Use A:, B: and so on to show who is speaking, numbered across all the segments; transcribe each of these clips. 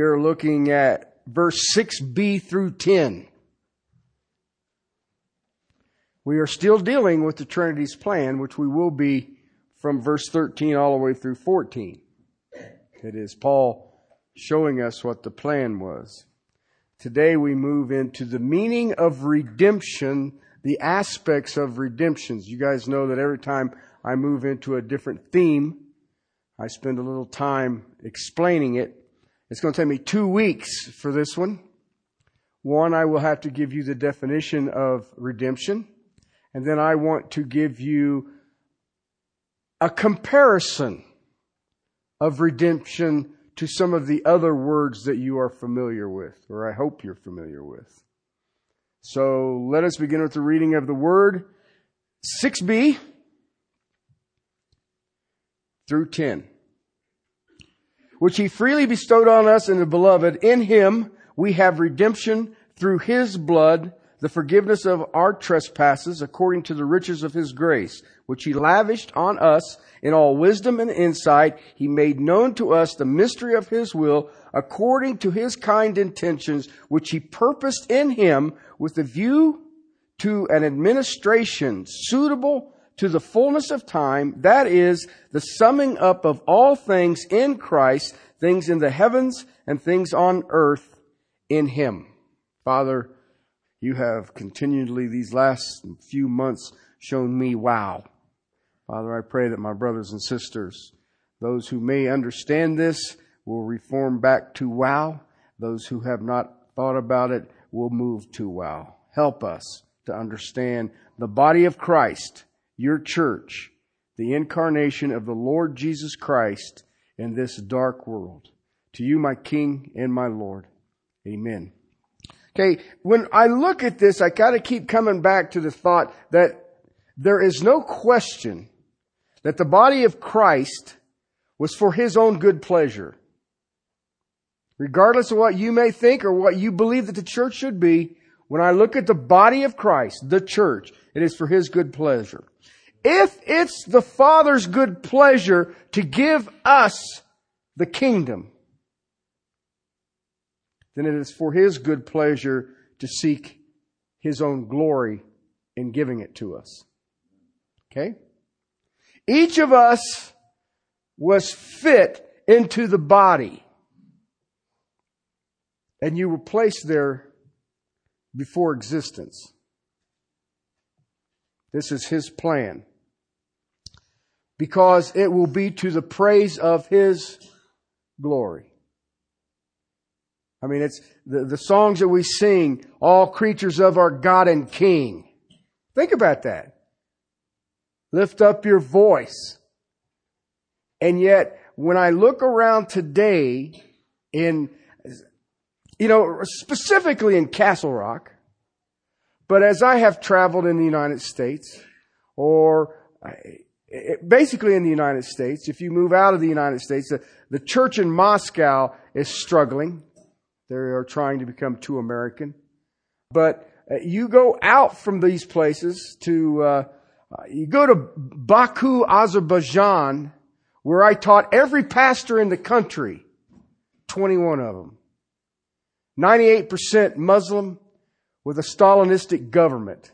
A: We are looking at verse 6b through 10. We are still dealing with the Trinity's plan, which we will be from verse 13 all the way through 14. It is Paul showing us what the plan was. Today we move into the meaning of redemption, the aspects of redemptions. You guys know that every time I move into a different theme, I spend a little time explaining it. It's going to take me two weeks for this one. One, I will have to give you the definition of redemption. And then I want to give you a comparison of redemption to some of the other words that you are familiar with, or I hope you're familiar with. So let us begin with the reading of the word 6b through 10. Which he freely bestowed on us in the beloved. In him we have redemption through his blood, the forgiveness of our trespasses according to the riches of his grace, which he lavished on us in all wisdom and insight. He made known to us the mystery of his will according to his kind intentions, which he purposed in him with a view to an administration suitable to the fullness of time. That is the summing up of all things in Christ, things in the heavens and things on earth in him. Father, you have continually these last few months shown me wow. Father, I pray that my brothers and sisters, those who may understand this, will reform back to wow. Those who have not thought about it will move to wow. Help us to understand the body of Christ, your church, the incarnation of the Lord Jesus Christ in this dark world. To you, my King and my Lord. Amen. Okay, when I look at this, I gotta keep coming back to the thought that there is no question that the body of Christ was for his own good pleasure. Regardless of what you may think or what you believe that the church should be, when I look at the body of Christ, the church, it is for his good pleasure. If it's the Father's good pleasure to give us the kingdom, then it is for His good pleasure to seek His own glory in giving it to us. Okay? Each of us was fit into the body. And you were placed there before existence. This is His plan. Because it will be to the praise of His glory. I mean, it's the, the songs that we sing, all creatures of our God and King. Think about that. Lift up your voice. And yet, when I look around today in, you know, specifically in Castle Rock, but as I have traveled in the United States, or basically in the United States, if you move out of the United States, the, the church in Moscow is struggling. They are trying to become too American. But uh, you go out from these places to, uh, uh, you go to Baku, Azerbaijan, where I taught every pastor in the country, 21 of them. 98% Muslim with a Stalinistic government.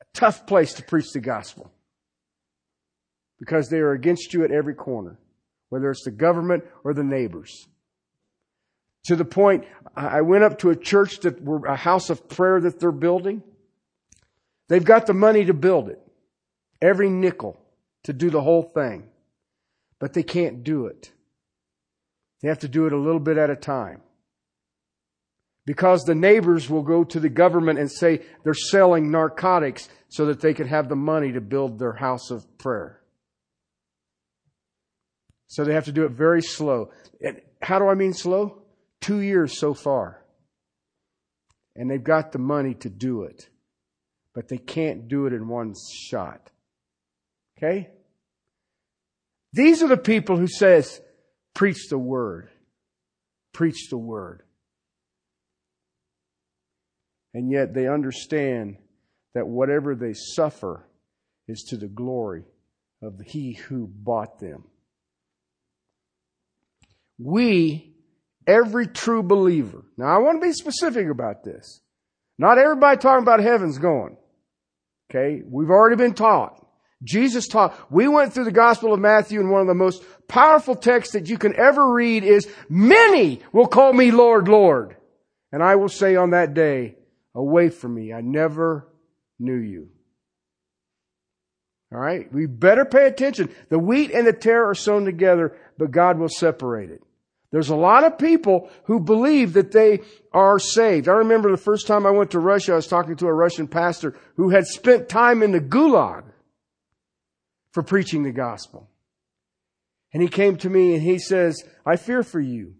A: A tough place to preach the gospel. Because they are against you at every corner, whether it's the government or the neighbors. To the point, I went up to a church that were a house of prayer that they're building. They've got the money to build it. Every nickel to do the whole thing. But they can't do it. They have to do it a little bit at a time. Because the neighbors will go to the government and say they're selling narcotics so that they can have the money to build their house of prayer. So they have to do it very slow. And how do I mean slow? Two years so far. And they've got the money to do it. But they can't do it in one shot. Okay? These are the people who says, preach the word. Preach the word. And yet they understand that whatever they suffer is to the glory of he who bought them. We every true believer. Now I want to be specific about this. Not everybody talking about heaven's going. Okay. We've already been taught. Jesus taught. We went through the Gospel of Matthew and one of the most powerful texts that you can ever read is, many will call me Lord, Lord. And I will say on that day, away from me, I never knew you. All right. We better pay attention. The wheat and the tare are sown together, but God will separate it. There's a lot of people who believe that they are saved. I remember the first time I went to Russia, I was talking to a Russian pastor who had spent time in the gulag for preaching the gospel. And he came to me and he says, I fear for you.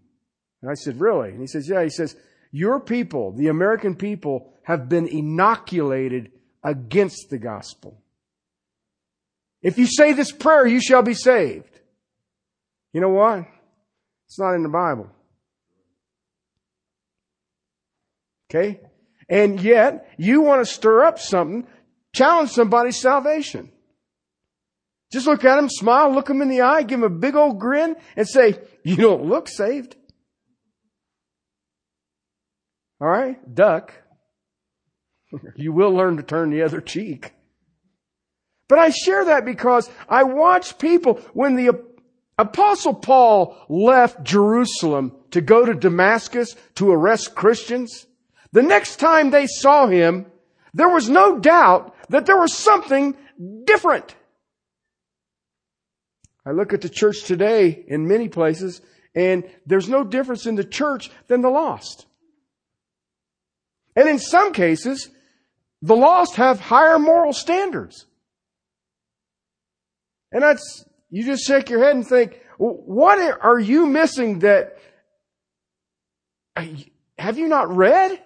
A: And I said, really? And he says, yeah. He says, your people, the American people, have been inoculated against the gospel. If you say this prayer, you shall be saved. You know what? It's not in the Bible. Okay? And yet, you want to stir up something, challenge somebody's salvation. Just look at them, smile, look them in the eye, give them a big old grin, and say, you don't look saved. Alright? Duck. you will learn to turn the other cheek. But I share that because I watch people when the Apostle Paul left Jerusalem to go to Damascus to arrest Christians. The next time they saw him, there was no doubt that there was something different. I look at the church today in many places and there's no difference in the church than the lost. And in some cases, the lost have higher moral standards. And that's, you just shake your head and think, what are you missing that, have you not read?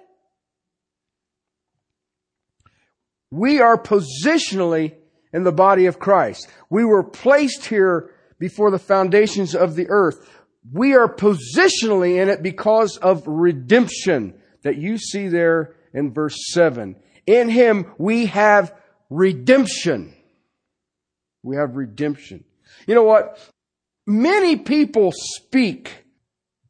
A: We are positionally in the body of Christ. We were placed here before the foundations of the earth. We are positionally in it because of redemption that you see there in verse 7. In Him we have redemption we have redemption. You know what? Many people speak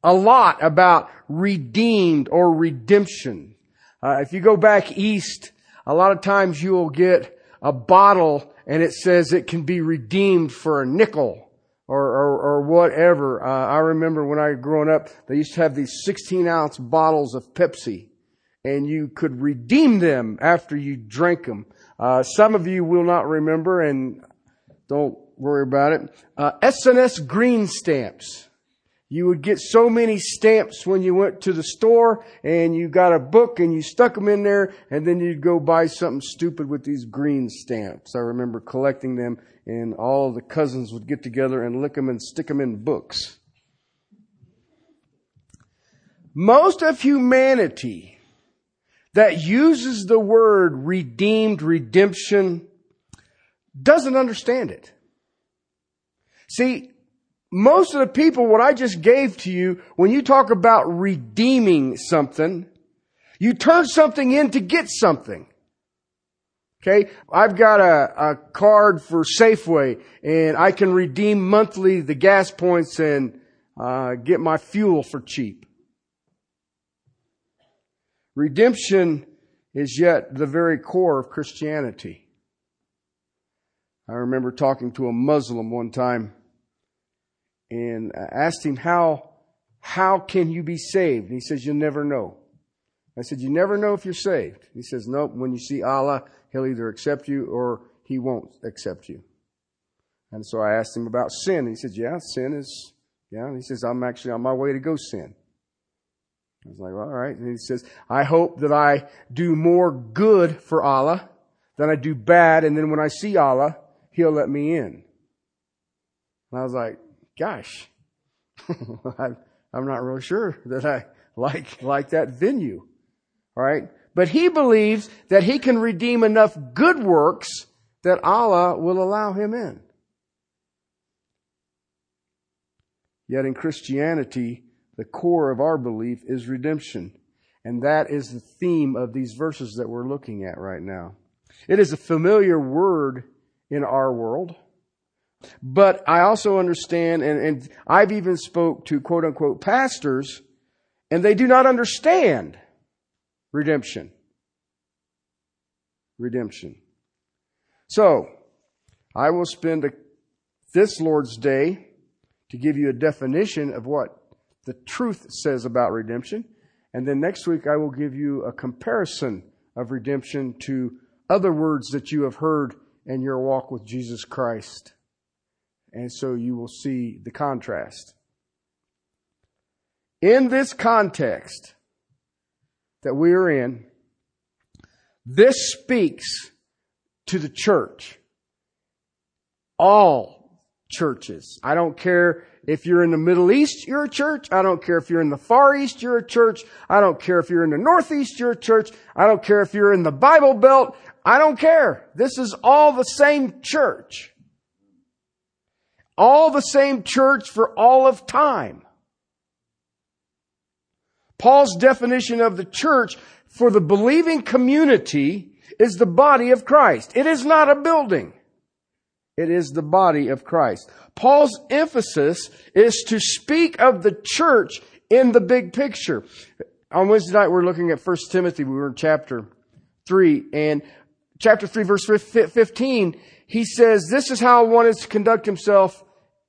A: a lot about redeemed or redemption. Uh, if you go back east, a lot of times you will get a bottle and it says it can be redeemed for a nickel or, or, or whatever. Uh, I remember when I growing up, they used to have these 16 ounce bottles of Pepsi and you could redeem them after you drank them. Uh, some of you will not remember and don't worry about it. Uh, S&H green stamps. You would get so many stamps when you went to the store and you got a book and you stuck them in there and then you'd go buy something stupid with these green stamps. I remember collecting them and all the cousins would get together and lick them and stick them in books. Most of humanity that uses the word redeemed, redemption, doesn't understand it. See, most of the people, what I just gave to you, when you talk about redeeming something, you turn something in to get something. Okay, I've got a, a card for Safeway and I can redeem monthly the gas points and uh, get my fuel for cheap. Redemption is yet the very core of Christianity. I remember talking to a Muslim one time and asked him how, how can you be saved? And he says, you'll never know. I said, you never know if you're saved. He says, nope, when you see Allah, he'll either accept you or he won't accept you. And so I asked him about sin. He said, yeah, sin is, yeah. And he says, I'm actually on my way to go sin. I was like, well, all right. And he says, I hope that I do more good for Allah than I do bad. And then when I see Allah, he'll let me in. And I was like, gosh, I'm not really sure that I like, like that venue. All right. But he believes that he can redeem enough good works that Allah will allow him in. Yet in Christianity, the core of our belief is redemption. And that is the theme of these verses that we're looking at right now. It is a familiar word in our world. But I also understand, and, and I've even spoke to quote unquote pastors And they do not understand redemption. Redemption. So, I will spend this Lord's Day to give you a definition of what the truth says about redemption. And then next week I will give you a comparison of redemption to other words that you have heard in your walk with Jesus Christ. And so you will see the contrast. In this context that we are in, this speaks to the church. All churches. I don't care if you're in the Middle East, you're a church. I don't care if you're in the Far East, you're a church. I don't care if you're in the Northeast, you're a church. I don't care if you're in the Bible Belt. I don't care. This is all the same church. All the same church for all of time. Paul's definition of the church for the believing community is the body of Christ. It is not a building. It is the body of Christ. Paul's emphasis is to speak of the church in the big picture. On Wednesday night, we're looking at 1 Timothy. We were in chapter 3 and chapter 3 verse 15, he says, this is how one is to conduct himself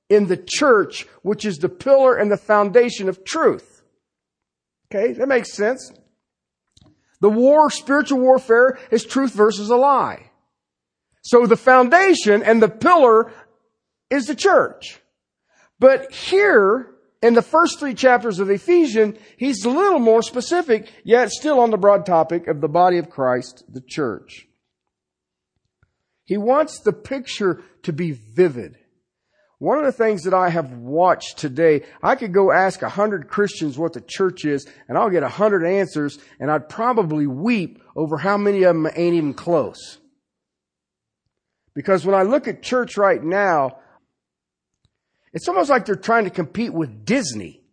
A: in the church, which is the pillar and the foundation of truth. Okay, that makes sense. The war, spiritual warfare, is truth versus a lie. So the foundation and the pillar is the church. But here, in the first three chapters of Ephesians, he's a little more specific, yet still on the broad topic of the body of Christ, the church. He wants the picture to be vivid. One of the things that I have watched today, I could go ask a hundred Christians what the church is, and I'll get a hundred answers, and I'd probably weep over how many of them ain't even close. Because when I look at church right now, it's almost like they're trying to compete with Disney.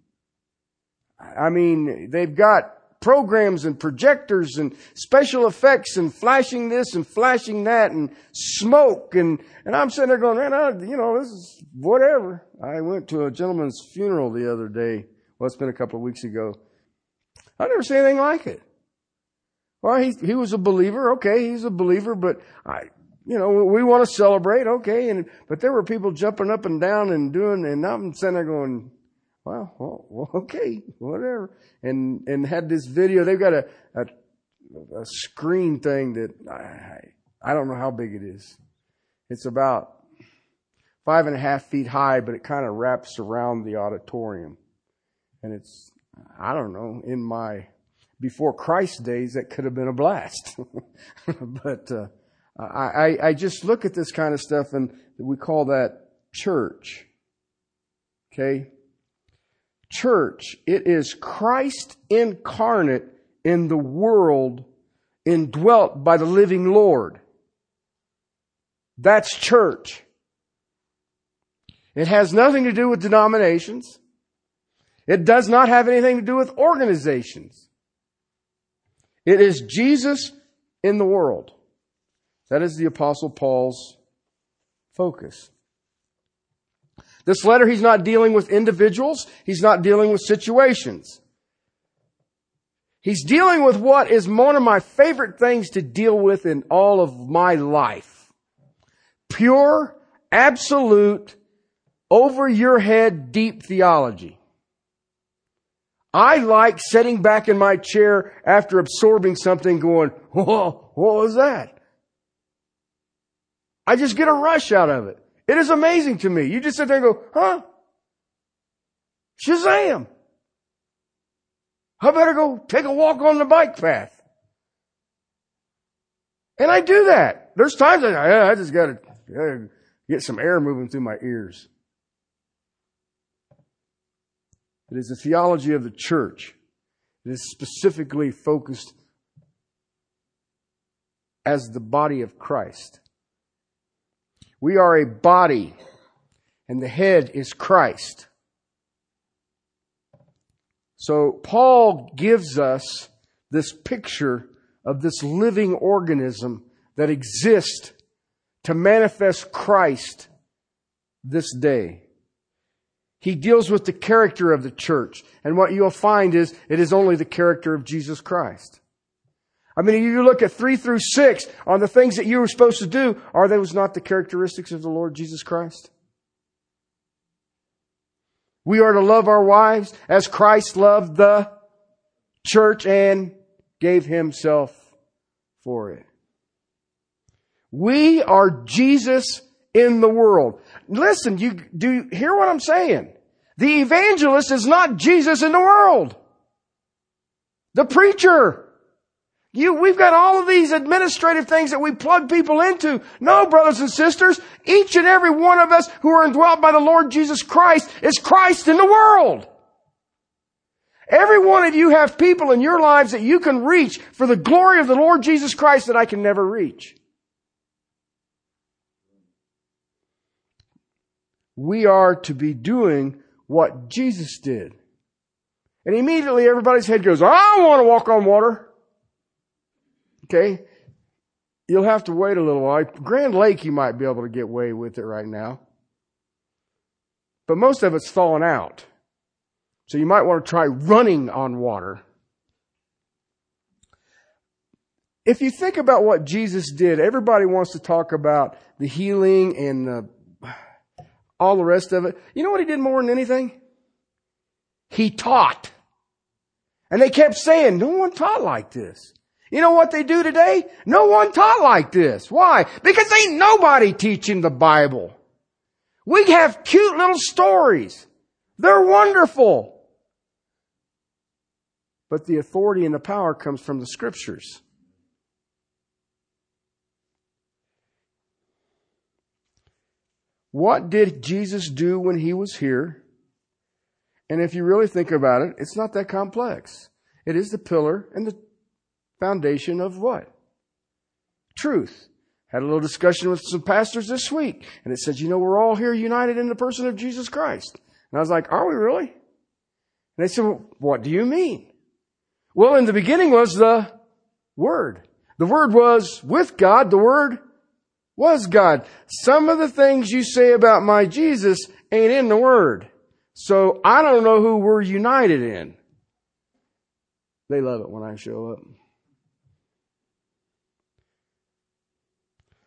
A: I mean, they've got programs and projectors and special effects and flashing this and flashing that and smoke and, and I'm sitting there going, man, I, you know, this is whatever. I went to a gentleman's funeral the other day. Well, it's been a couple of weeks ago. I never seen anything like it. Well, he, he was a believer. Okay. He's a believer, but I, you know, we want to celebrate. Okay. And, but there were people jumping up and down and doing, and I'm sitting there going, well, well, okay, whatever. And, and had this video, they've got a, a, a screen thing that I, I don't know how big it is. It's about five and a half feet high, but it kind of wraps around the auditorium. And it's, I don't know, in my, before Christ days, that could have been a blast. but, uh, I, I just look at this kind of stuff and we call that church. Okay? Church. It is Christ incarnate in the world, indwelt by the living Lord. That's church. It has nothing to do with denominations. It does not have anything to do with organizations. It is Jesus in the world. That is the apostle Paul's focus. This letter, he's not dealing with individuals. He's not dealing with situations. He's dealing with what is one of my favorite things to deal with in all of my life. Pure, absolute, over your head deep theology. I like sitting back in my chair after absorbing something going, whoa, what was that? I just get a rush out of it. It is amazing to me. You just sit there and go, huh? Shazam! I better go take a walk on the bike path. And I do that. There's times I, I just gotta, gotta get some air moving through my ears. It is the theology of the church. It is specifically focused as the body of Christ. We are a body, and the head is Christ. So Paul gives us this picture of this living organism that exists to manifest Christ this day. He deals with the character of the church. And what you'll find is it is only the character of Jesus Christ. I mean, you look at three through six on the things that you were supposed to do. Are those not the characteristics of the Lord Jesus Christ? We are to love our wives as Christ loved the church and gave himself for it. We are Jesus in the world. Listen, you do you hear what I'm saying? The evangelist is not Jesus in the world. The preacher. You, we've got all of these administrative things that we plug people into. No, brothers and sisters, each and every one of us who are indwelt by the Lord Jesus Christ is Christ in the world. Every one of you have people in your lives that you can reach for the glory of the Lord Jesus Christ that I can never reach. We are to be doing what Jesus did. And immediately everybody's head goes, I want to walk on water. Okay? You'll have to wait a little while. Grand Lake, you might be able to get away with it right now. But most of it's fallen out. So you might want to try running on water. If you think about what Jesus did, everybody wants to talk about the healing and the, all the rest of it. You know what he did more than anything? He taught. And they kept saying, no one taught like this. You know what they do today? No one taught like this. Why? Because ain't nobody teaching the Bible. We have cute little stories. They're wonderful. But the authority and the power comes from the scriptures. What did Jesus do when he was here? And if you really think about it, it's not that complex. It is the pillar and the foundation of what? Truth. Had a little discussion with some pastors this week, and it said, you know, we're all here united in the person of Jesus Christ. And I was like, are we really? And they said, well, what do you mean? Well, in the beginning was the Word. The Word was with God. The Word was God. Some of the things you say about my Jesus ain't in the Word. So I don't know who we're united in. They love it when I show up.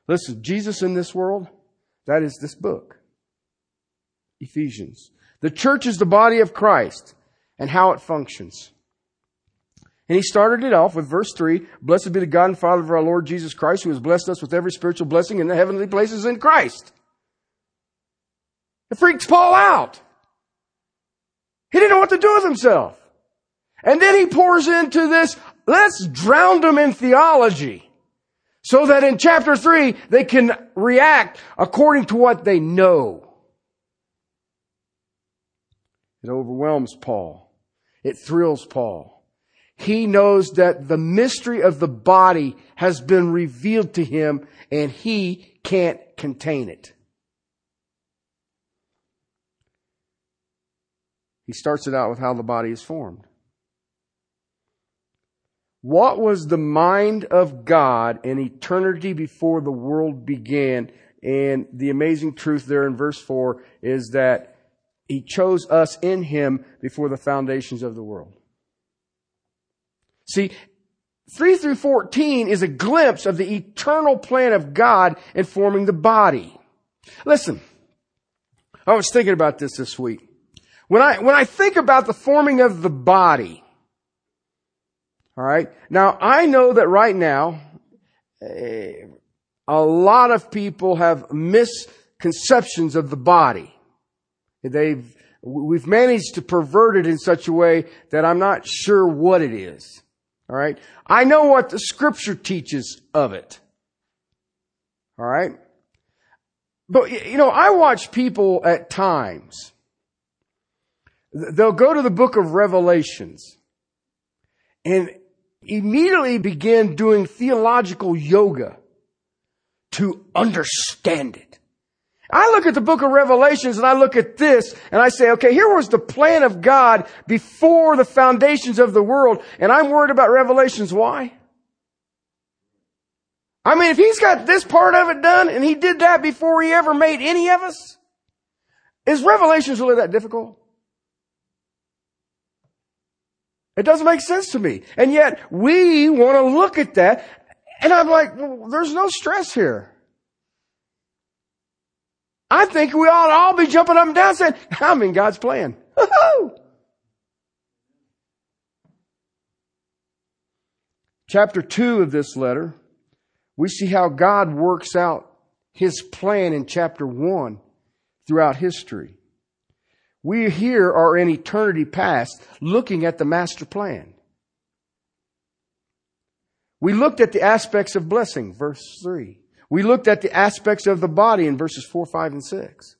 A: Listen, Jesus in this world, that is this book. Ephesians. The church is the body of Christ and how it functions. And he started it off with verse 3 Blessed be the God and Father of our Lord Jesus Christ, who has blessed us with every spiritual blessing in the heavenly places in Christ. It freaks Paul out. He didn't know what to do with himself. And then he pours into this, let's drown them in theology. So that in chapter 3, they can react according to what they know. It overwhelms Paul. It thrills Paul. He knows that the mystery of the body has been revealed to him and he can't contain it. He starts it out with how the body is formed. What was the mind of God in eternity before the world began? And the amazing truth there in verse 4 is that He chose us in Him before the foundations of the world. See, 3 through 14 is a glimpse of the eternal plan of God in forming the body. Listen, I was thinking about this this week. When I, when I think about the forming of the body, all right. Now I know that right now, eh, a lot of people have misconceptions of the body. They've, we've managed to pervert it in such a way that I'm not sure what it is. All right. I know what the scripture teaches of it. All right. But, you know, I watch people at times. They'll go to the book of Revelations and immediately began doing theological yoga to understand it. I look at the book of Revelations and I look at this and I say, okay, here was the plan of God before the foundations of the world and I'm worried about Revelations. Why? I mean, if he's got this part of it done and he did that before he ever made any of us, Is Revelations really that difficult? It doesn't make sense to me. And yet we want to look at that and I'm like, well, there's no stress here. I think we ought to all be jumping up and down saying, I'm in God's plan. Chapter 2 of this letter, we see how God works out His plan in chapter 1 throughout history. We here are in eternity past looking at the master plan. We looked at the aspects of blessing, verse 3. We looked at the aspects of the body in verses 4, 5, and 6.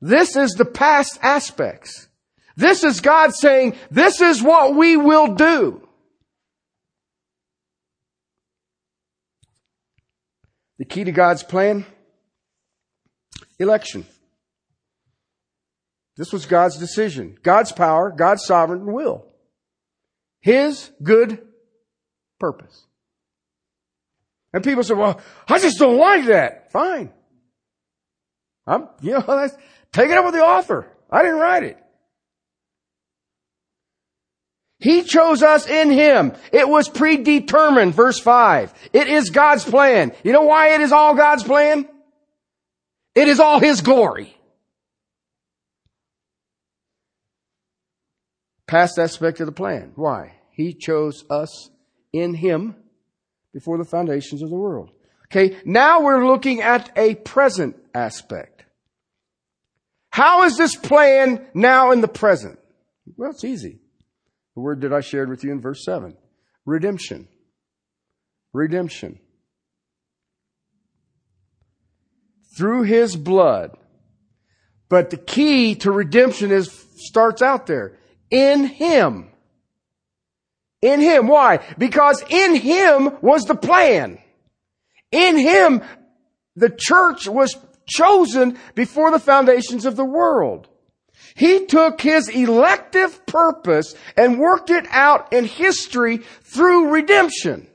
A: This is the past aspects. This is God saying, this is what we will do. The key to God's plan? Election. This was God's decision. God's power, God's sovereign will. His good purpose. And people say, well, I just don't like that. Fine. I'm, you know, that's, take it up with the author. I didn't write it. He chose us in Him. It was predetermined, verse 5. It is God's plan. You know why it is all God's plan? It is all His glory. Past aspect of the plan. Why? He chose us in Him before the foundations of the world. Okay, now we're looking at a present aspect. How is this plan now in the present? Well, it's easy. The word that I shared with you in verse 7. Redemption. Redemption. Through his blood. But the key to redemption is, starts out there. In him. In him. Why? Because in him was the plan. In him, the church was chosen before the foundations of the world. He took his elective purpose and worked it out in history through redemption.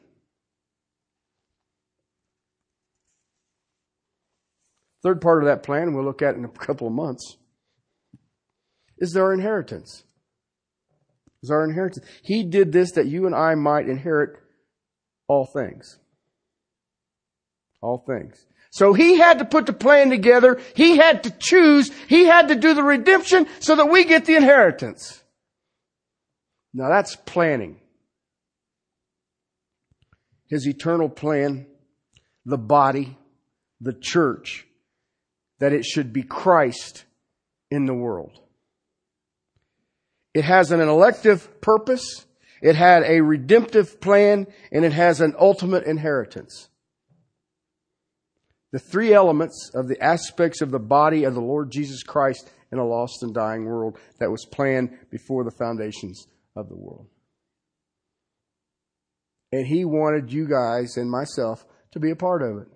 A: Third part of that plan we'll look at in a couple of months is our inheritance. Is our inheritance. He did this that you and I might inherit all things. All things. So he had to put the plan together. He had to choose. He had to do the redemption so that we get the inheritance. Now that's planning. His eternal plan, the body, the church, that it should be Christ in the world. It has an elective purpose. It had a redemptive plan and it has an ultimate inheritance the three elements of the aspects of the body of the Lord Jesus Christ in a lost and dying world that was planned before the foundations of the world. And he wanted you guys and myself to be a part of it.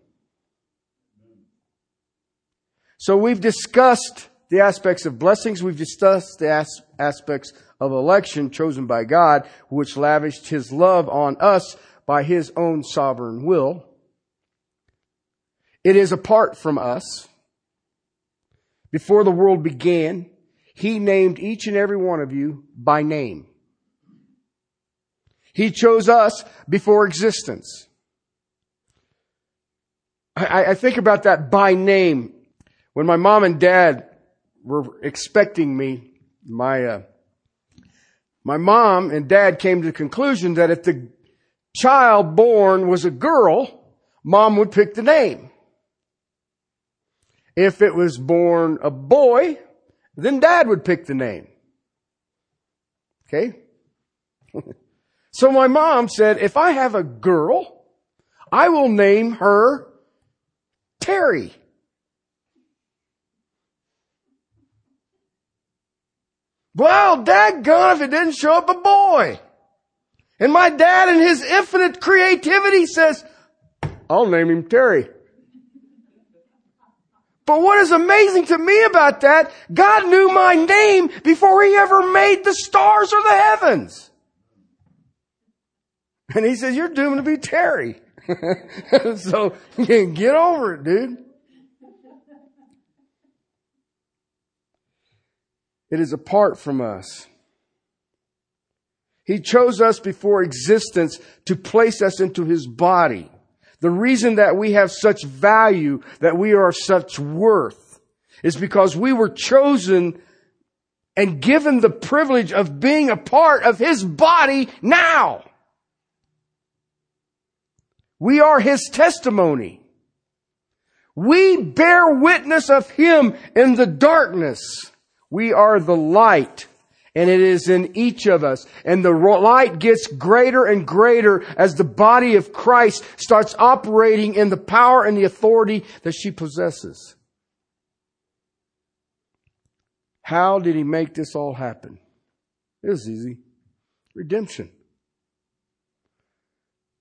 A: So we've discussed the aspects of blessings. We've discussed the as- aspects of election chosen by God, which lavished his love on us by his own sovereign will. It is apart from us. Before the world began, He named each and every one of you by name. He chose us before existence. I, I think about that by name. When my mom and dad were expecting me, my, uh, my mom and dad came to the conclusion that if the child born was a girl, mom would pick the name. If it was born a boy, then dad would pick the name. Okay? so my mom said, if I have a girl, I will name her Terry. Well, daggone if it didn't show up a boy. And my dad in his infinite creativity says, I'll name him Terry. But what is amazing to me about that, God knew my name before He ever made the stars or the heavens. And He says, you're doomed to be Terry. so get over it, dude. It is apart from us. He chose us before existence to place us into His body. The reason that we have such value, that we are such worth, is because we were chosen and given the privilege of being a part of His body now. We are His testimony. We bear witness of Him in the darkness. We are the light and it is in each of us. And the light gets greater and greater as the body of Christ starts operating in the power and the authority that she possesses. How did he make this all happen? It was easy. Redemption.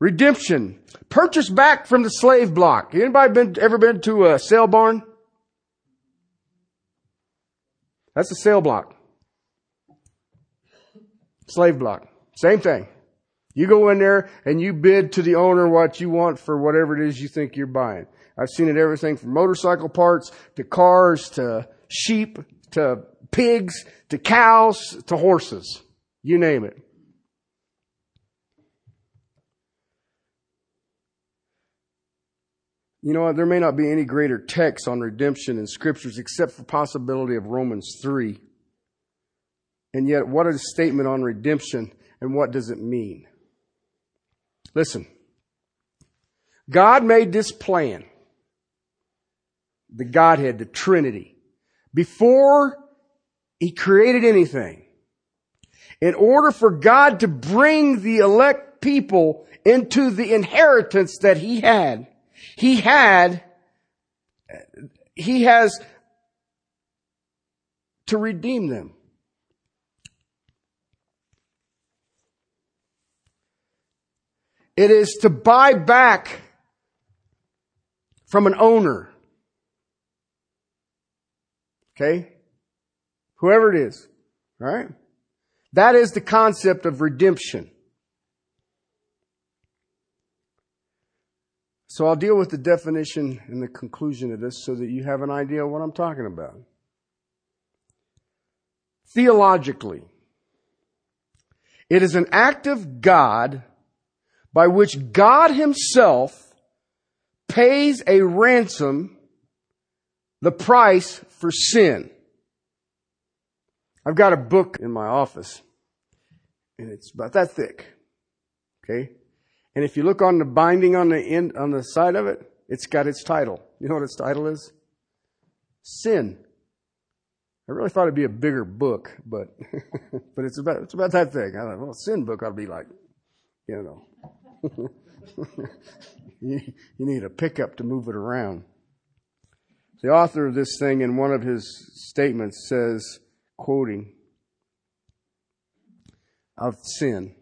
A: Redemption. Purchased back from the slave block. Anybody been, ever been to a sale barn? That's a sale block. Slave block. Same thing. You go in there and you bid to the owner what you want for whatever it is you think you're buying. I've seen it everything from motorcycle parts to cars to sheep to pigs to cows to horses. You name it. You know what? There may not be any greater text on redemption in scriptures except for possibility of Romans 3. And yet, what is a statement on redemption and what does it mean? Listen. God made this plan. The Godhead, the Trinity. Before He created anything. In order for God to bring the elect people into the inheritance that He had, He had, He has to redeem them. It is to buy back from an owner. Okay? Whoever it is. Right? That is the concept of redemption. So I'll deal with the definition and the conclusion of this so that you have an idea of what I'm talking about. Theologically, it is an act of God by which God himself pays a ransom, the price for sin. I've got a book in my office and it's about that thick. Okay. And if you look on the binding on the end, on the side of it, it's got its title. You know what its title is? Sin. I really thought it'd be a bigger book, but, but it's about, it's about that thing. I thought, well, a sin book ought to be like, you know, you, you need a pickup to move it around. The author of this thing in one of his statements says, quoting, of sin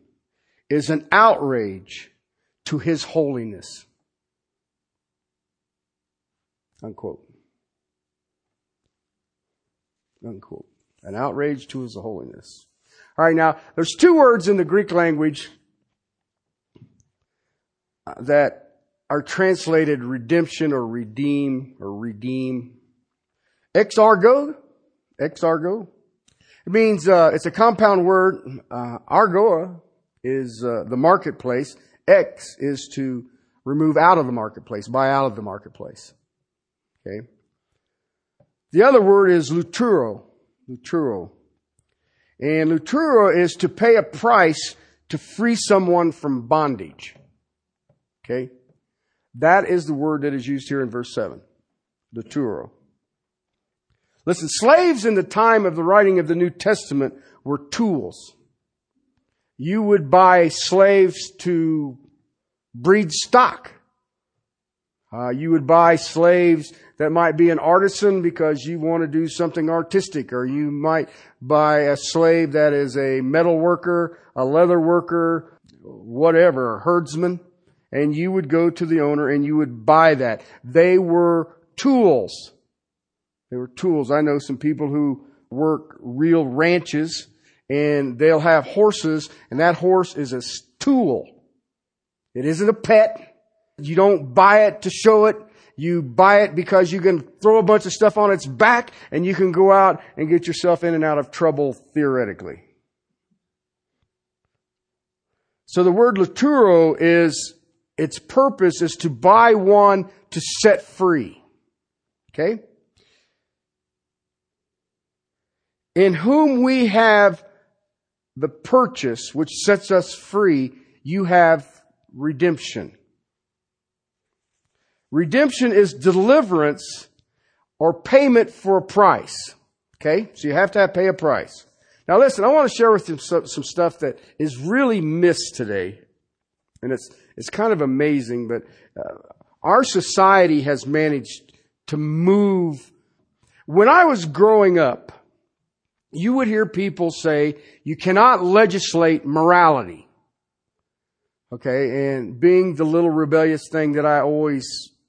A: is an outrage to his holiness. Unquote. Unquote. An outrage to his holiness. All right, now, there's two words in the Greek language that are translated redemption or redeem or redeem. Exargo, exargo. It means uh, it's a compound word. Uh, argoa is uh, the marketplace. Ex is to remove out of the marketplace, buy out of the marketplace. Okay. The other word is luturo, luturo, and luturo is to pay a price to free someone from bondage. Okay? That is the word that is used here in verse 7. Luturo. Listen, slaves in the time of the writing of the New Testament were tools. You would buy slaves to breed stock. Uh, you would buy slaves that might be an artisan because you want to do something artistic, or you might buy a slave that is a metal worker, a leather worker, whatever, a herdsman and you would go to the owner and you would buy that. They were tools. They were tools. I know some people who work real ranches and they'll have horses and that horse is a tool. It isn't a pet. You don't buy it to show it. You buy it because you can throw a bunch of stuff on its back and you can go out and get yourself in and out of trouble theoretically. So the word lutroo is, its purpose is to buy one to set free. Okay? In whom we have the purchase which sets us free, you have redemption. Redemption is deliverance or payment for a price. Okay? So you have to have, pay a price. Now listen, I want to share with you some, some stuff that is really missed today. And it's, it's kind of amazing, but uh, our society has managed to move. When I was growing up, you would hear people say, you cannot legislate morality. Okay, and being the little rebellious thing that I always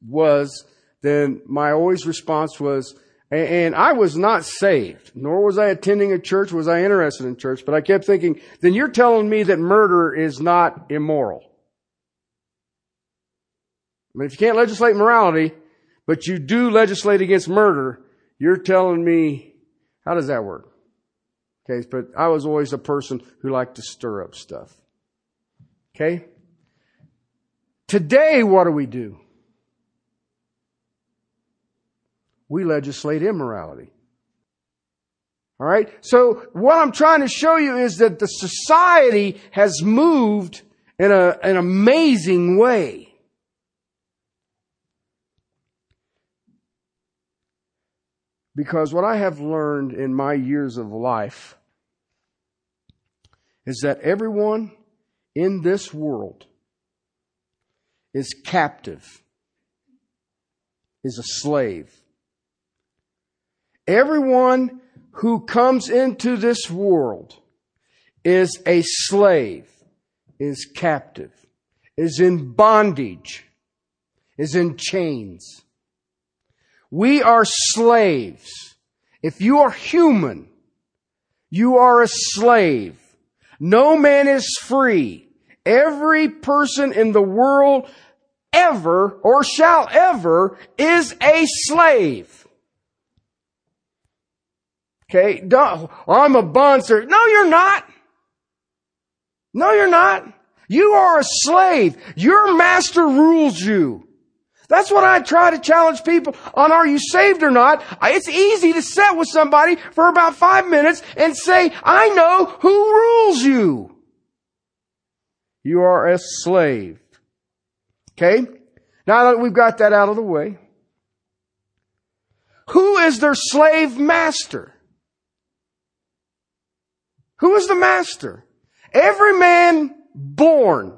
A: was, then my always response was, and I was not saved, nor was I attending a church, was I interested in church, but I kept thinking, then you're telling me that murder is not immoral. I mean, if you can't legislate morality, but you do legislate against murder, you're telling me, how does that work? Okay, but I was always a person who liked to stir up stuff. Okay? Today, what do we do? we legislate immorality. All right? So what I'm trying to show you is that the society has moved in a, an amazing way. Because what I have learned in my years of life is that everyone in this world is captive, is a slave Everyone who comes into this world is a slave, is captive, is in bondage, is in chains. We are slaves. If you are human, you are a slave. No man is free. Every person in the world ever or shall ever is a slave. Okay, don't, I'm a bond servant. No, you're not. No, you're not. You are a slave. Your master rules you. That's what I try to challenge people on are you saved or not? It's easy to sit with somebody for about five minutes and say, I know who rules you. You are a slave. Okay? Now that we've got that out of the way, who is their slave master? Who is the master? Every man born,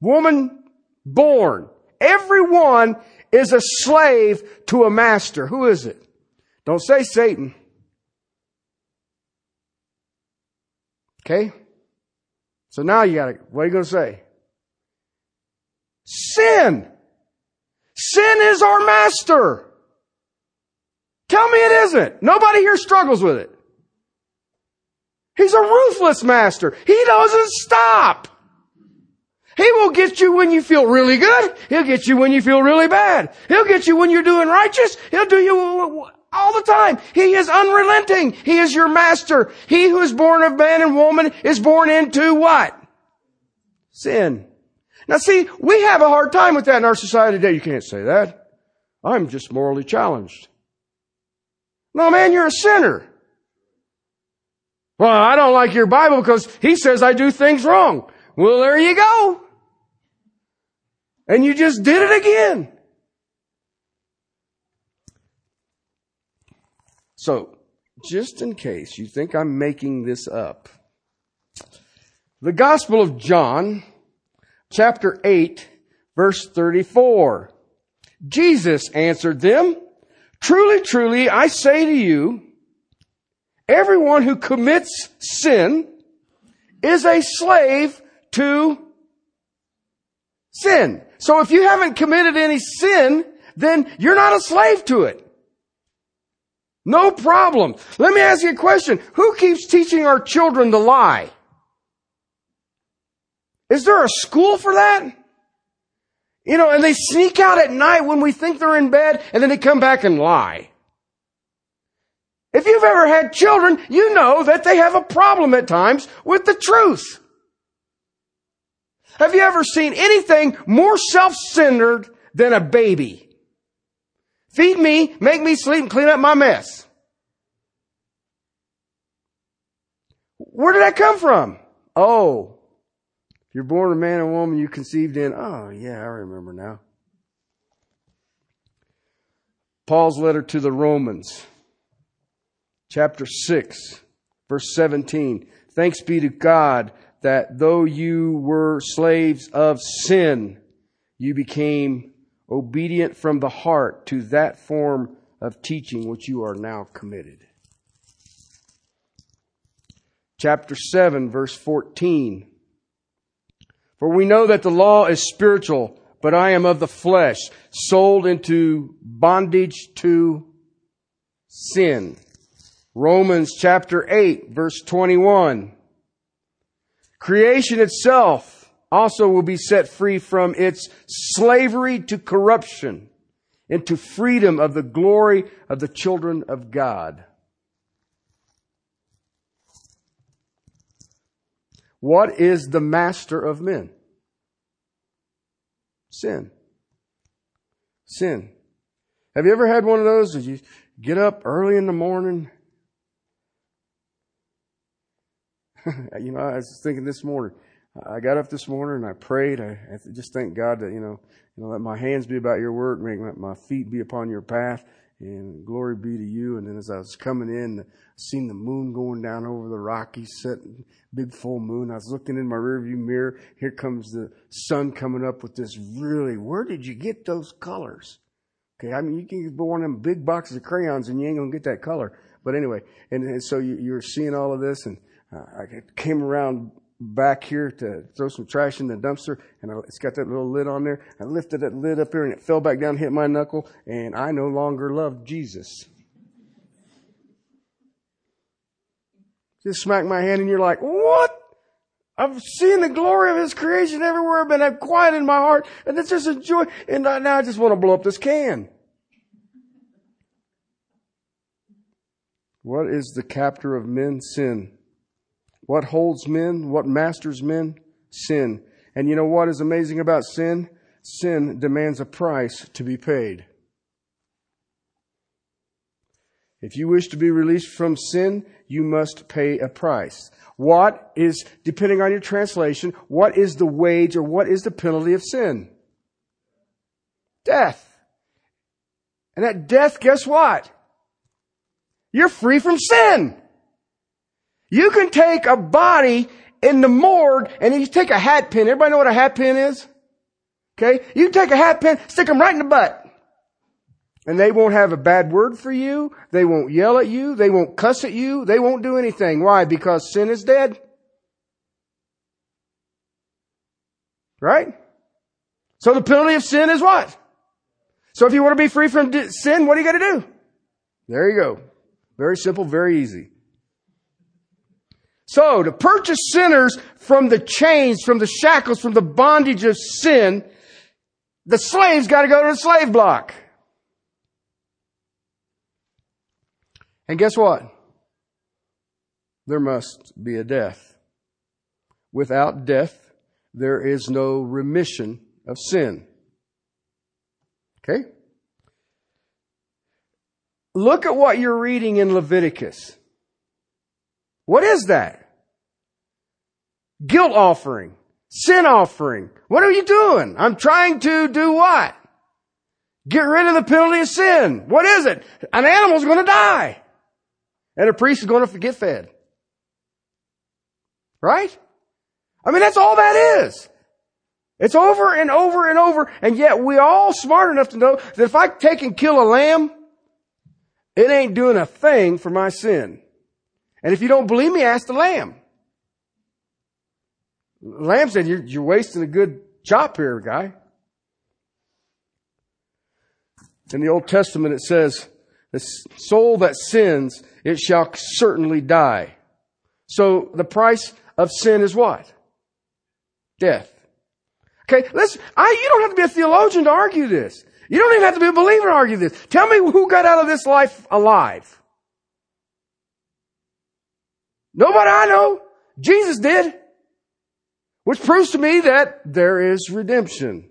A: woman born, everyone is a slave to a master. Who is it? Don't say Satan. Okay? So now you gotta, what are you gonna say? Sin! Sin is our master! Tell me it isn't. Nobody here struggles with it. He's a ruthless master. He doesn't stop. He will get you when you feel really good. He'll get you when you feel really bad. He'll get you when you're doing righteous. He'll do you all the time. He is unrelenting. He is your master. He who is born of man and woman is born into what? Sin. Now see, we have a hard time with that in our society today. You can't say that. I'm just morally challenged. No man, you're a sinner. Well, I don't like your Bible because he says I do things wrong. Well, there you go. And you just did it again. So, just in case you think I'm making this up, the Gospel of John, chapter 8, verse 34. Jesus answered them, Truly, truly, I say to you, Everyone who commits sin is a slave to sin. So if you haven't committed any sin, then you're not a slave to it. No problem. Let me ask you a question. Who keeps teaching our children to lie? Is there a school for that? You know, and they sneak out at night when we think they're in bed and then they come back and lie. If you've ever had children, you know that they have a problem at times with the truth. Have you ever seen anything more self-centered than a baby? Feed me, make me sleep, and clean up my mess. Where did that come from? Oh, if you're born a man and woman, you conceived in, oh yeah, I remember now. Paul's letter to the Romans, chapter 6, verse 17. Thanks be to God that though you were slaves of sin, you became obedient from the heart to that form of teaching which you are now committed. Chapter 7, verse 14. For we know that the law is spiritual, but I am of the flesh, sold into bondage to sin. Romans chapter 8, verse 21. Creation itself also will be set free from its slavery to corruption into freedom of the glory of the children of God. What is the master of men? Sin. Sin. Have you ever had one of those? Did you get up early in the morning? you know, I was thinking this morning. I got up this morning and I prayed. I, I just thank God that you know, you know, let my hands be about your work, make my feet be upon your path, and glory be to you. And then as I was coming in, I seen the moon going down over the Rockies, setting big full moon. I was looking in my rearview mirror. Here comes the sun coming up with this really, where did you get those colors? Okay. I mean, you can get one of them big boxes of crayons and you ain't to get that color. But anyway, and, and so you, you're seeing all of this and Uh, I came around back here to throw some trash in the dumpster, and it's got that little lid on there. I lifted that lid up here, and it fell back down, hit my knuckle, and I no longer loved Jesus. Just smack my hand, and you're like, "What?" I've seen the glory of His creation everywhere, but I've quiet in my heart, and it's just a joy. And now I just want to blow up this can. What is the captor of men? Sin. What holds men? What masters men? Sin. And you know what is amazing about sin? Sin demands a price to be paid. If you wish to be released from sin, you must pay a price. What is, depending on your translation, what is the wage or what is the penalty of sin? Death. And at death, guess what? You're free from sin. You can take a body in the morgue and you take a hat pin. Everybody know what a hat pin is? Okay? You take a hat pin, stick them right in the butt. And they won't have a bad word for you. They won't yell at you. They won't cuss at you. They won't do anything. Why? Because sin is dead. Right? So the penalty of sin is what? So if you want to be free from sin, what do you got to do? There you go. Very simple, very easy. So to purchase sinners from the chains, from the shackles, from the bondage of sin, the slave's got to go to the slave block. And guess what? There must be a death. Without death, there is no remission of sin. Okay? Look at what you're reading in Leviticus. What is that? Guilt offering. Sin offering. What are you doing? I'm trying to do what? Get rid of the penalty of sin. What is it? An animal's going to die. And a priest is going to get fed. Right? I mean, that's all that is. It's over and over and over, and yet we all smart enough to know that if I take and kill a lamb, it ain't doing a thing for my sin. And if you don't believe me, ask the lamb. Lamb said, you're, you're wasting a good chop here, guy. In the Old Testament, it says, the soul that sins, it shall certainly die. So the price of sin is what? Death. Okay, let's, I, you don't have to be a theologian to argue this. You don't even have to be a believer to argue this. Tell me who got out of this life alive. Nobody I know. Jesus did. Which proves to me that there is redemption.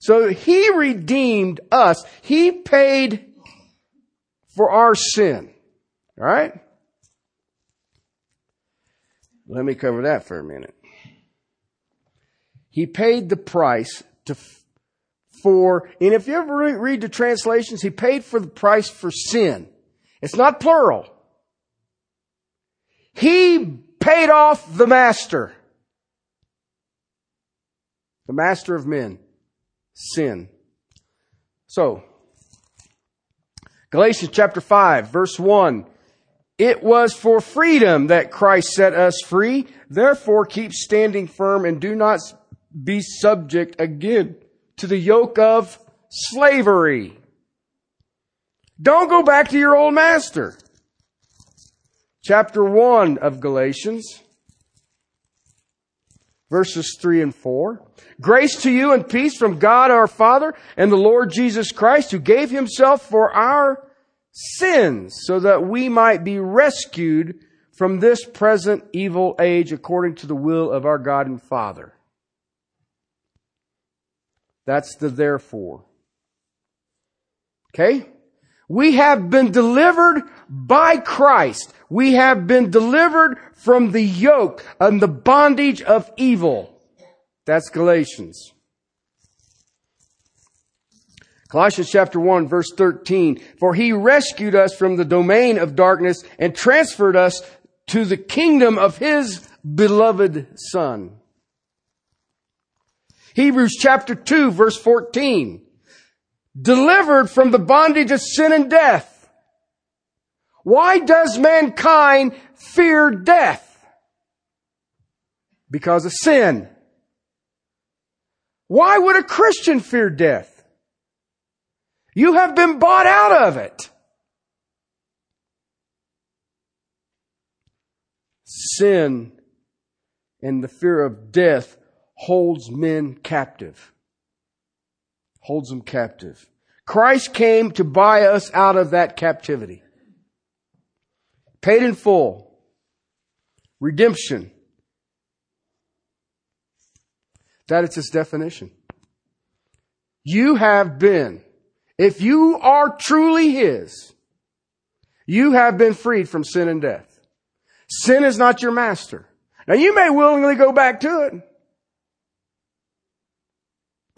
A: So He redeemed us. He paid for our sin. Alright? Let me cover that for a minute. He paid the price to, for, and if you ever read the translations, he paid for the price for sin. It's not plural. He paid off the master. The master of men. Sin. So, Galatians chapter 5 verse 1. It was for freedom that Christ set us free. Therefore keep standing firm and do not be subject again to the yoke of slavery. Don't go back to your old master. Chapter 1 of Galatians, verses 3 and 4. Grace to you and peace from God our Father and the Lord Jesus Christ who gave himself for our sins so that we might be rescued from this present evil age according to the will of our God and Father. That's the therefore. Okay? We have been delivered by Christ. We have been delivered from the yoke and the bondage of evil. That's Galatians. Colossians chapter 1 verse 13. For he rescued us from the domain of darkness and transferred us to the kingdom of his beloved son. Hebrews chapter 2 verse 14. Delivered from the bondage of sin and death. Why does mankind fear death? Because of sin. Why would a Christian fear death? You have been bought out of it. Sin and the fear of death holds men captive. Holds them captive. Christ came to buy us out of that captivity. Paid in full. Redemption. That is its definition. You have been, if you are truly His, you have been freed from sin and death. Sin is not your master. Now you may willingly go back to it.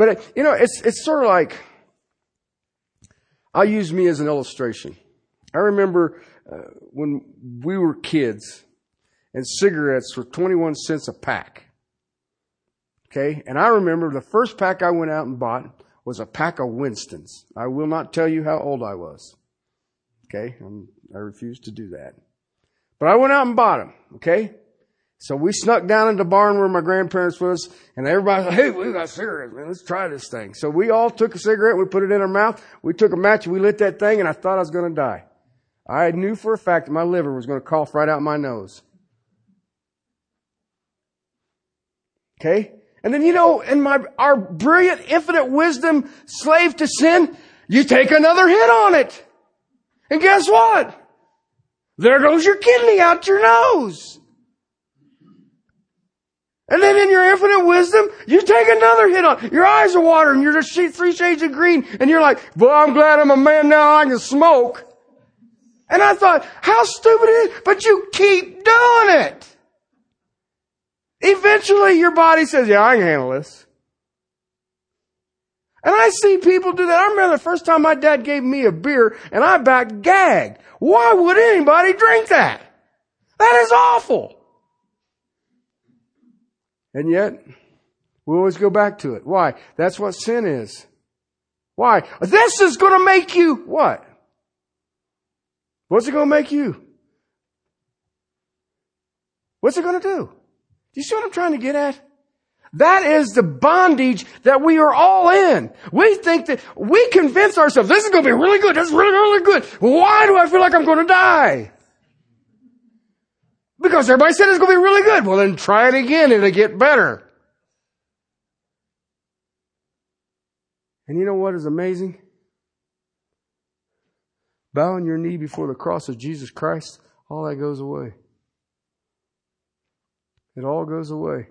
A: But, you know, it's, it's sort of like, I'll use me as an illustration. I remember uh, when we were kids and cigarettes were 21 cents a pack. Okay. And I remember the first pack I went out and bought was a pack of Winston's. I will not tell you how old I was. Okay. I'm, I refuse to do that. But I went out and bought them. Okay. So we snuck down in the barn where my grandparents was, and everybody said, hey, we got cigarettes, man. Let's try this thing. So we all took a cigarette, we put it in our mouth, we took a match, we lit that thing, and I thought I was going to die. I knew for a fact that my liver was going to cough right out my nose. Okay? And then, you know, in my, our brilliant, infinite wisdom, slave to sin, you take another hit on it. And guess what? There goes your kidney out your nose. And then in your infinite wisdom, you take another hit on. Your eyes are watering. You're just three shades of green. And you're like, well, I'm glad I'm a man now. I can smoke. And I thought, how stupid it is. But you keep doing it. Eventually your body says, yeah, I can handle this. And I see people do that. I remember the first time my dad gave me a beer and I back gagged. Why would anybody drink that? That is awful. And yet, we always go back to it. Why? That's what sin is. Why? This is going to make you what? What's it going to make you? What's it going to do? Do you see what I'm trying to get at? That is the bondage that we are all in. We think that we convince ourselves this is going to be really good. This is really, really good. Why do I feel like I'm going to die? Because everybody said it's going to be really good. Well, then try it again. And it'll get better. And you know what is amazing? Bowing your knee before the cross of Jesus Christ, all that goes away. It all goes away.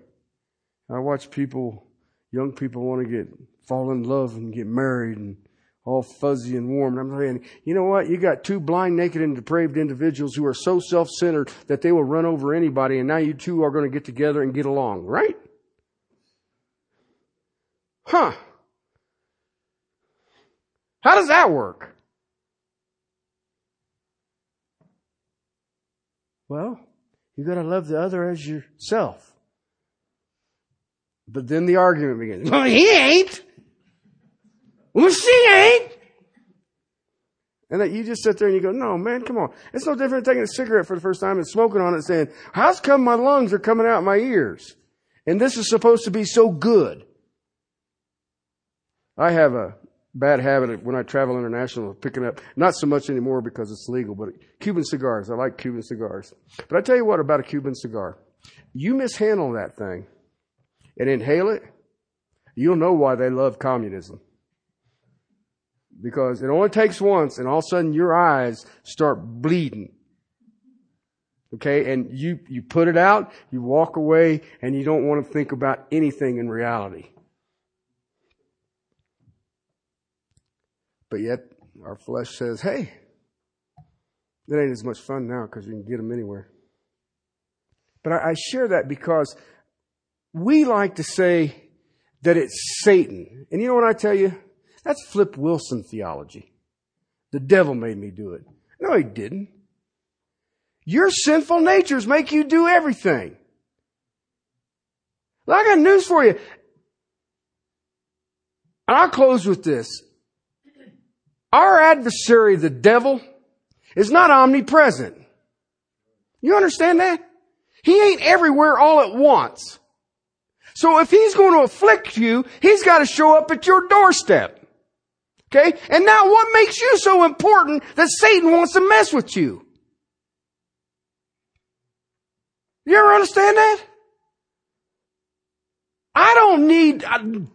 A: I watch people, young people want to get, fall in love and get married and all fuzzy and warm. And I'm saying, you know what? You got two blind, naked, and depraved individuals who are so self-centered that they will run over anybody, and now you two are going to get together and get along, right? Huh. How does that work? Well, you gotta love the other as yourself. But then the argument begins. Well, he ain't. Well, she ain't. And that you just sit there and you go, no, man, come on. It's no different than taking a cigarette for the first time and smoking on it and saying, how's come my lungs are coming out my ears? And this is supposed to be so good. I have a bad habit when I travel international of picking up, not so much anymore because it's legal, but Cuban cigars. I like Cuban cigars. But I tell you what about a Cuban cigar. You mishandle that thing and inhale it, you'll know why they love communism because it only takes once and all of a sudden your eyes start bleeding. Okay, and you, you put it out, you walk away, and you don't want to think about anything in reality. But yet, our flesh says, hey, it ain't as much fun now because you can get them anywhere. But I, I share that because we like to say that it's Satan. And you know what I tell you? That's Flip Wilson theology. The devil made me do it. No, he didn't. Your sinful natures make you do everything. Well, I got news for you. And I'll close with this. Our adversary, the devil, is not omnipresent. You understand that? He ain't everywhere all at once. So if he's going to afflict you, he's got to show up at your doorstep. Okay? And now what makes you so important that Satan wants to mess with you? You ever understand that? I don't need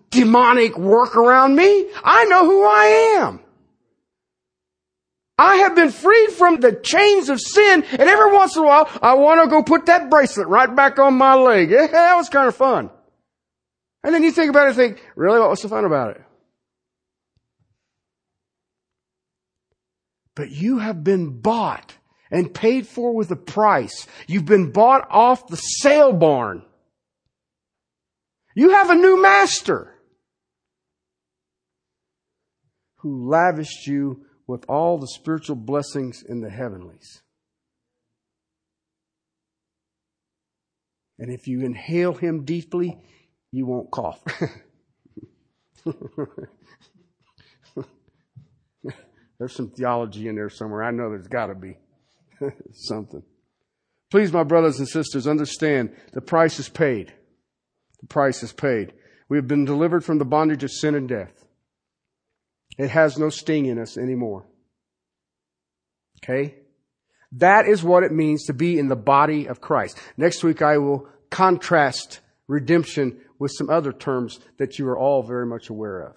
A: demonic work around me. I know who I am. I have been freed from the chains of sin, and every once in a while, I want to go put that bracelet right back on my leg. Yeah, that was kind of fun. And then you think about it and think, really, what was so fun about it? But you have been bought and paid for with a price. You've been bought off the sale barn. You have a new master who lavished you with all the spiritual blessings in the heavenlies. And if you inhale him deeply, you won't cough. There's some theology in there somewhere. I know there's got to be something. Please, my brothers and sisters, understand the price is paid. The price is paid. We have been delivered from the bondage of sin and death. It has no sting in us anymore. Okay? That is what it means to be in the body of Christ. Next week I will contrast redemption with some other terms that you are all very much aware of.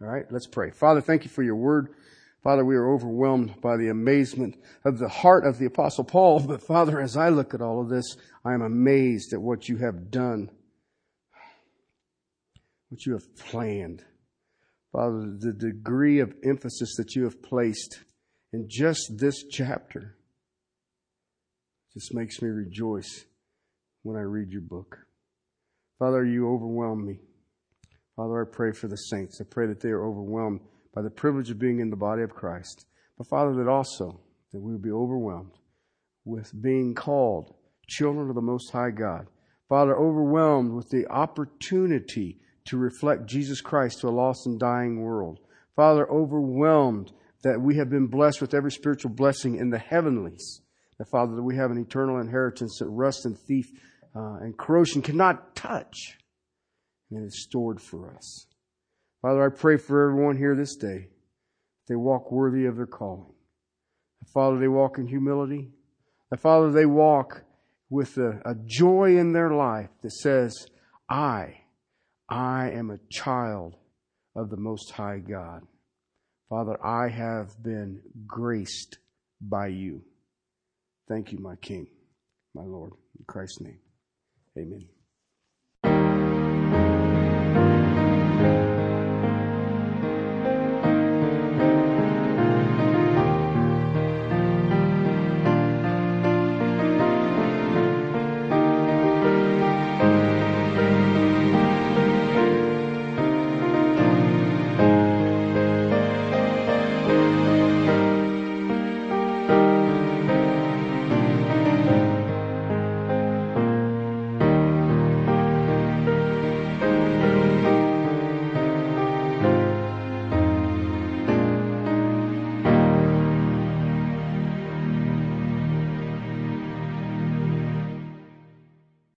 A: All right, let's pray. Father, thank you for your word. Father, we are overwhelmed by the amazement of the heart of the apostle Paul. But Father, as I look at all of this, I am amazed at what you have done, what you have planned. Father, the degree of emphasis that you have placed in just this chapter just makes me rejoice when I read your book. Father, you overwhelm me. Father, I pray for the saints. I pray that they are overwhelmed by the privilege of being in the body of Christ. But Father, that also that we would be overwhelmed with being called children of the Most High God. Father, overwhelmed with the opportunity to reflect Jesus Christ to a lost and dying world. Father, overwhelmed that we have been blessed with every spiritual blessing in the heavenlies. That Father, that we have an eternal inheritance that rust and thief uh, and corrosion cannot touch and is stored for us. Father, I pray for everyone here this day. That they walk worthy of their calling. Father, they walk in humility. That Father, they walk with a, a joy in their life that says, I, I am a child of the Most High God. Father, I have been graced by you. Thank you, my King, my Lord. In Christ's name, amen.